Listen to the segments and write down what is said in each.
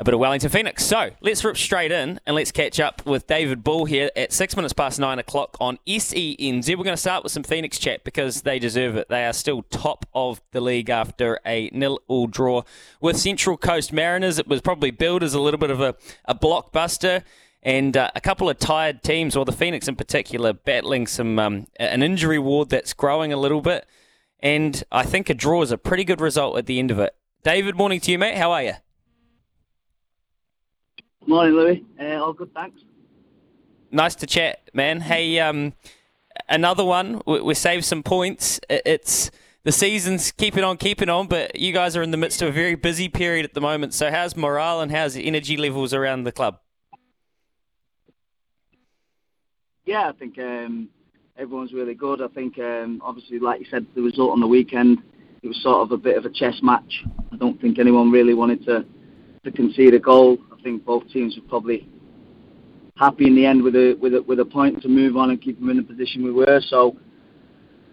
a bit of Wellington Phoenix. So let's rip straight in and let's catch up with David Ball here at six minutes past nine o'clock on SENZ. We're going to start with some Phoenix chat because they deserve it. They are still top of the league after a nil-all draw with Central Coast Mariners. It was probably billed as a little bit of a, a blockbuster. And uh, a couple of tired teams, or the Phoenix in particular, battling some um, an injury ward that's growing a little bit. And I think a draw is a pretty good result at the end of it. David, morning to you, mate. How are you? Morning, Louis. Uh, all good, thanks. Nice to chat, man. Hey, um, another one. We, we saved some points. It's the season's keeping on, keeping on, but you guys are in the midst of a very busy period at the moment. So, how's morale and how's energy levels around the club? Yeah, I think um, everyone's really good. I think, um, obviously, like you said, the result on the weekend, it was sort of a bit of a chess match. I don't think anyone really wanted to to concede a goal. Think both teams were probably happy in the end with a with a with a point to move on and keep them in the position we were. So,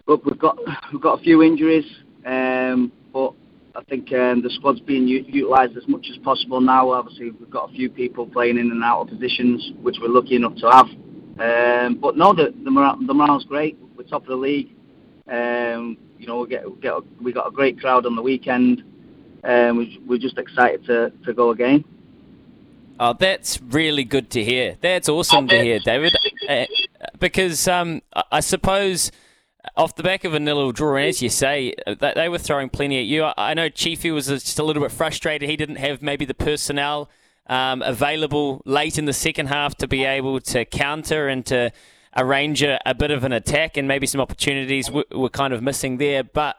look, we've got we've got a few injuries, um, but I think um, the squad's being u- utilised as much as possible now. Obviously, we've got a few people playing in and out of positions, which we're lucky enough to have. Um, but no, the the, morale, the morale's great. We're top of the league. Um, you know, we get we get we got a great crowd on the weekend. Um, we're just excited to, to go again. Oh, that's really good to hear. That's awesome to hear, David. Uh, because um, I suppose off the back of a nil draw, and as you say, uh, they were throwing plenty at you. I know Chiefy was just a little bit frustrated. He didn't have maybe the personnel um, available late in the second half to be able to counter and to arrange a, a bit of an attack, and maybe some opportunities were, were kind of missing there. But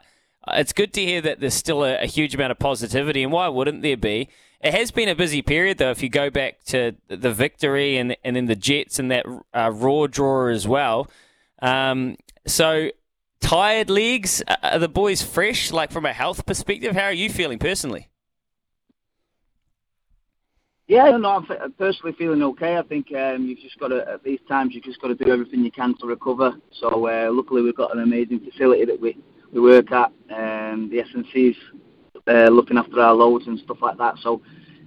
it's good to hear that there's still a, a huge amount of positivity, and why wouldn't there be? It has been a busy period, though. If you go back to the victory and and then the Jets and that uh, raw draw as well. Um, so tired legs. Are the boys fresh? Like from a health perspective, how are you feeling personally? Yeah, no, I'm personally feeling okay. I think um, you've just got to, at these times, you've just got to do everything you can to recover. So uh, luckily, we've got an amazing facility that we, we work at. Um, the SNC's uh, looking after our loads and stuff like that. So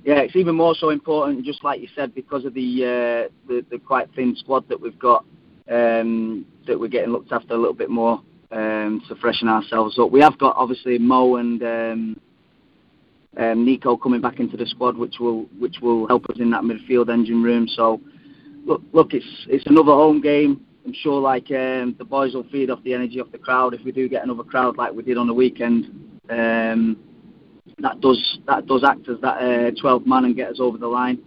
yeah, it's even more so important, just like you said, because of the uh, the, the quite thin squad that we've got, um, that we're getting looked after a little bit more um, to freshen ourselves up. We have got obviously Mo and um, um, Nico coming back into the squad, which will which will help us in that midfield engine room. So look, look, it's it's another home game. I'm sure like um, the boys will feed off the energy of the crowd if we do get another crowd like we did on the weekend. Um, that does that does act as that uh, 12 man and get us over the line.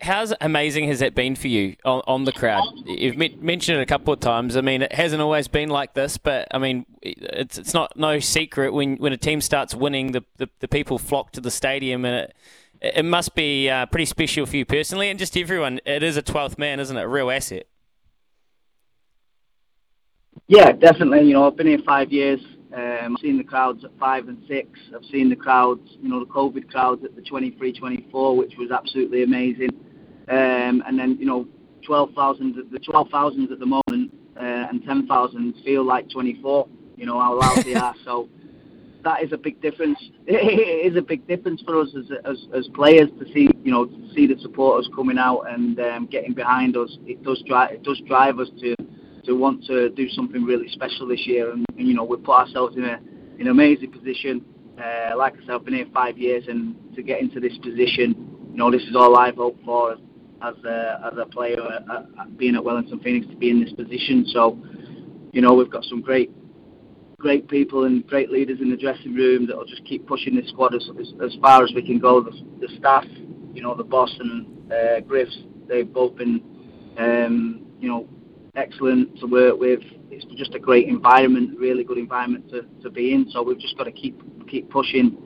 How amazing has that been for you on, on the crowd? You've mentioned it a couple of times. I mean, it hasn't always been like this, but I mean, it's it's not no secret when, when a team starts winning, the, the, the people flock to the stadium, and it it must be uh, pretty special for you personally and just everyone. It is a 12th man, isn't it? A real asset. Yeah, definitely. You know, I've been here five years. Um, I've seen the crowds at five and six. I've seen the crowds, you know, the COVID crowds at the 23, 24, which was absolutely amazing. Um, and then, you know, 12,000, the 12,000 at the moment uh, and 10,000 feel like 24, you know, how loud they are. So that is a big difference. It is a big difference for us as, as, as players to see, you know, see the supporters coming out and um, getting behind us. It does drive, it does drive us to to want to do something really special this year. And, and you know, we put ourselves in a in an amazing position. Uh, like I said, I've been here five years, and to get into this position, you know, this is all I've hoped for as as a, as a player, uh, uh, being at Wellington Phoenix to be in this position. So, you know, we've got some great great people and great leaders in the dressing room that will just keep pushing this squad as, as, as far as we can go. The, the staff, you know, the boss and uh, Griff's, they've both been, um, you know, excellent to work with. It's just a great environment, really good environment to, to be in. So we've just got to keep keep pushing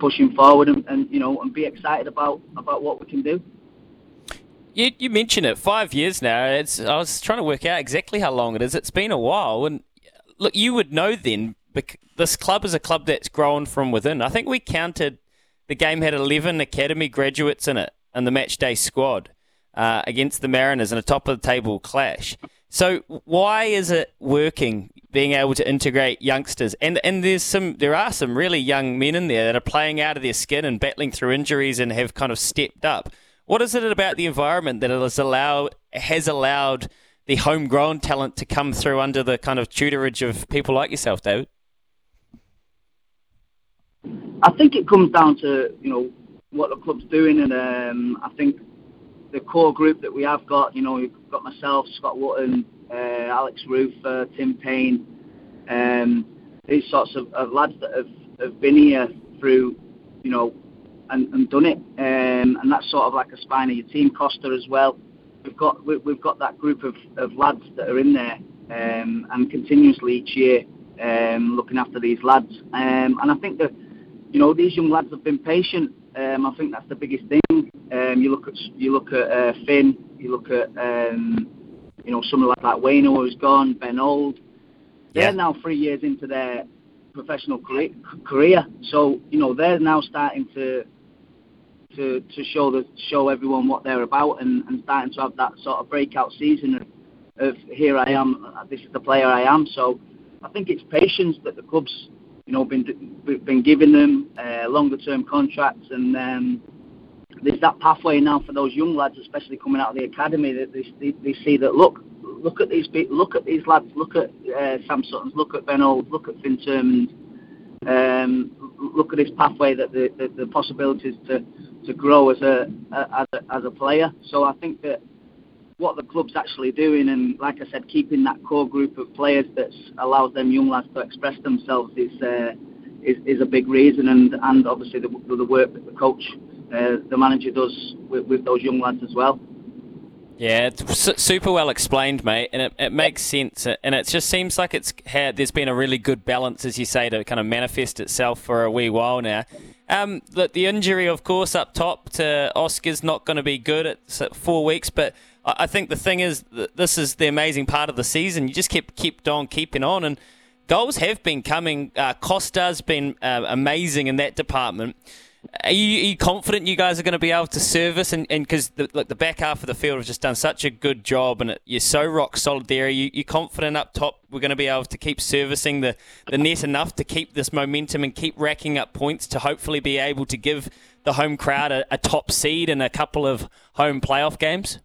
pushing forward and, and you know and be excited about about what we can do. You, you mentioned it five years now. It's I was trying to work out exactly how long it is. It's been a while, and look, you would know then. This club is a club that's grown from within. I think we counted the game had 11 academy graduates in it in the match day squad uh, against the Mariners in a top of the table clash. So why is it working? Being able to integrate youngsters, and and there's some there are some really young men in there that are playing out of their skin and battling through injuries and have kind of stepped up. What is it about the environment that has allowed has allowed the homegrown talent to come through under the kind of tutorage of people like yourself, David? I think it comes down to you know what the club's doing, and um, I think the core group that we have got, you know, we've got myself, Scott Wootton, uh, Alex Rufer, Tim Payne, um, these sorts of, of, lads that have, have been here through, you know, and, and done it, um, and that's sort of like a spine of your team. Kosta as well. We've got we, have got that group of, of lads that are in there um, and continuously each year um, looking after these lads. Um, and I think that you know these young lads have been patient. Um, I think that's the biggest thing. Um, you look at you look at uh, Finn, you look at um, you know someone like that Wayne who's gone, Ben Old. They're now three years into their professional career, so you know they're now starting to to, to show the show everyone what they're about and, and starting to have that sort of breakout season of, of here I am, this is the player I am. So I think it's patience that the clubs, you know, been been giving them uh, longer term contracts and um, there's that pathway now for those young lads, especially coming out of the academy, that they, they, they see that look, look at these look at these lads, look at uh, Sam Sutton's, look at Ben Old, look at Finn Surman, um, look at this pathway that the, the, the possibilities to to grow as a, as a as a player. So I think that what the club's actually doing, and like I said, keeping that core group of players that allows them young lads to express themselves is uh, is, is a big reason, and and obviously the, the work that the coach, uh, the manager does with, with those young lads as well. Yeah, it's super well explained, mate, and it, it makes sense. And it just seems like it's had there's been a really good balance, as you say, to kind of manifest itself for a wee while now. Um, the, the injury, of course, up top to Oscar's not going to be good at four weeks, but I think the thing is, this is the amazing part of the season. You just keep keep on keeping on, and goals have been coming. Uh, Kosta's been uh, amazing in that department. Are you, are you, confident you guys are going to be able to service and because the, like the back half of the field has just done such a good job and it, you're so rock solid there. Are you, you confident up top we're going to be able to keep servicing the, the net enough to keep this momentum and keep racking up points to hopefully be able to give the home crowd a, a top seed in a couple of home playoff games?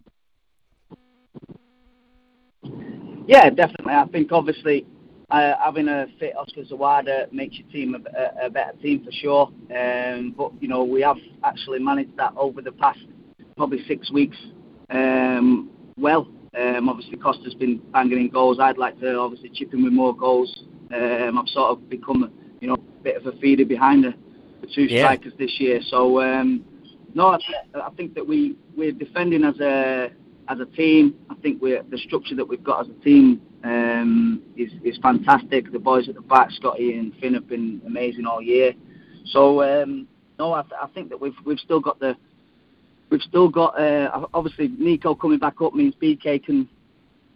Yeah, definitely. I think obviously uh, having a fit Oscar Zawada makes your team a, a, better team for sure. Um, but you know we have actually managed that over the past probably six weeks um, well. Um, obviously, Kosta's been banging in goals. I'd like to obviously chip in with more goals. Um, I've sort of become you know a bit of a feeder behind the, the two yeah. strikers this year. So um, no, I, I think that we we're defending as a as a team. I think we're the structure that we've got as a team um, is is fantastic. The boys at the back, Scotty and Finn, have been amazing all year. So um, no, I, th- I think that we've we've still got the we've still got uh, obviously Nico coming back up means BK can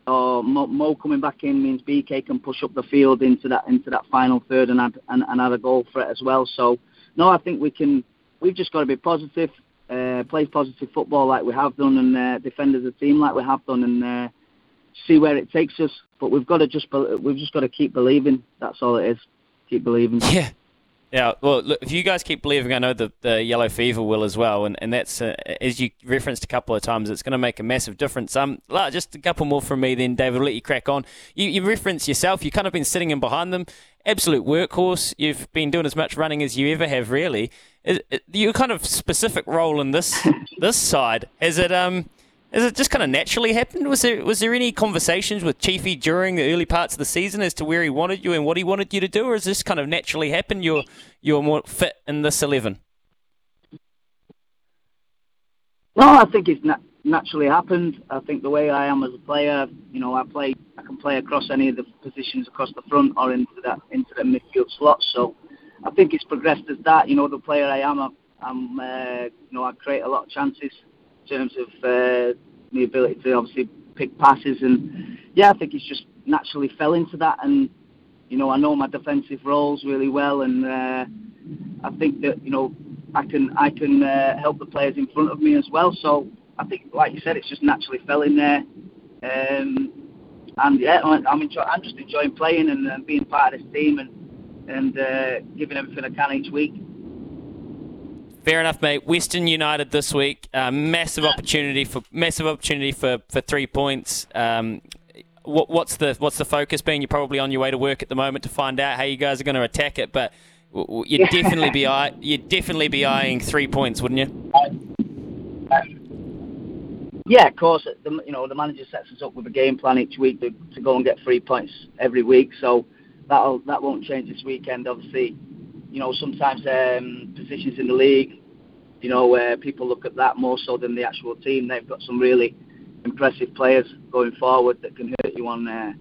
or Mo, Mo, coming back in means BK can push up the field into that into that final third and add and, and add a goal threat as well. So no, I think we can. We've just got to be positive, uh, play positive football like we have done, and uh, defend as a team like we have done, and uh, see where it takes us. But we've got to just we've just got to keep believing. That's all it is. Keep believing. Yeah. Yeah, well, look, if you guys keep believing, I know the, the yellow fever will as well, and, and that's uh, as you referenced a couple of times, it's going to make a massive difference. Um, just a couple more from me, then David. will let you crack on. You, you reference yourself. You kind of been sitting in behind them, absolute workhorse. You've been doing as much running as you ever have, really. Is, your kind of specific role in this this side is it um has it just kind of naturally happened? Was there was there any conversations with Chiefy during the early parts of the season as to where he wanted you and what he wanted you to do, or is this kind of naturally happened? You're you're more fit in this eleven. No, I think it's na- naturally happened. I think the way I am as a player, you know, I play, I can play across any of the positions across the front or into that into the midfield slots. So I think it's progressed as that. You know, the player I am, I'm, uh, you know, I create a lot of chances in terms of uh, the ability to obviously pick passes, and yeah, I think it's just naturally fell into that. And you know, I know my defensive roles really well, and uh, I think that you know I can I can uh, help the players in front of me as well. So I think, like you said, it's just naturally fell in there. Um, and yeah, I'm, enjoy, I'm just enjoying playing and uh, being part of this team and and uh, giving everything I can each week. Fair enough, mate. Western United this week, uh, massive opportunity for massive opportunity for, for three points. Um, what, what's the what's the focus being? You're probably on your way to work at the moment to find out how you guys are going to attack it, but you'd definitely be eye, you'd definitely be eyeing three points, wouldn't you? Yeah, of course. The, you know the manager sets us up with a game plan each week to, to go and get three points every week. So that'll that won't change this weekend. Obviously, you know sometimes um, positions in the league, you know where people look at that more so than the actual team. They've got some really impressive players going forward that can hurt you on uh,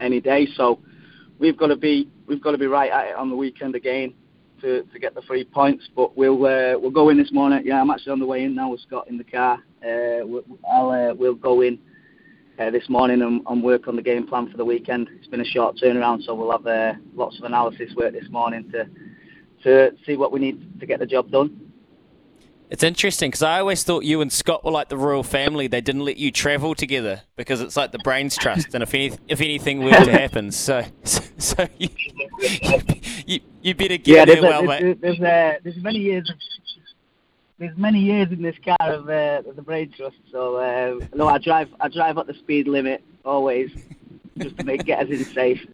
any day. So we've got to be we've got to be right at it on the weekend again to, to get the three points. But we'll uh, we'll go in this morning. Yeah, I'm actually on the way in now with Scott in the car. Uh, we'll, I'll uh, we'll go in uh, this morning and, and, work on the game plan for the weekend. It's been a short turnaround, so we'll have uh, lots of analysis work this morning to to see what we need to get the job done. It's interesting because I always thought you and Scott were like the royal family. They didn't let you travel together because it's like the brains trust, and if any, if anything were to happen, so so, so you, you, you better get yeah, there well, there's, mate. There's, uh, there's many years of there's many years in this car of uh, the brain trust. So uh, no, I drive I drive at the speed limit always, just to make get us in safe.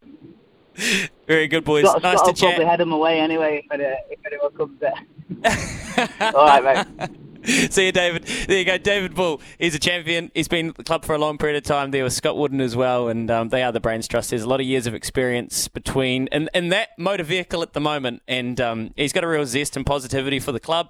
Very good, boys. Scott, nice Scott to will probably head them away anyway if, it, if anyone comes there. All right, mate. See you, David. There you go, David Ball. He's a champion. He's been at the club for a long period of time. There was Scott Wootton as well, and um, they are the Brains Trust. There's a lot of years of experience between and, in that motor vehicle at the moment, and um, he's got a real zest and positivity for the club.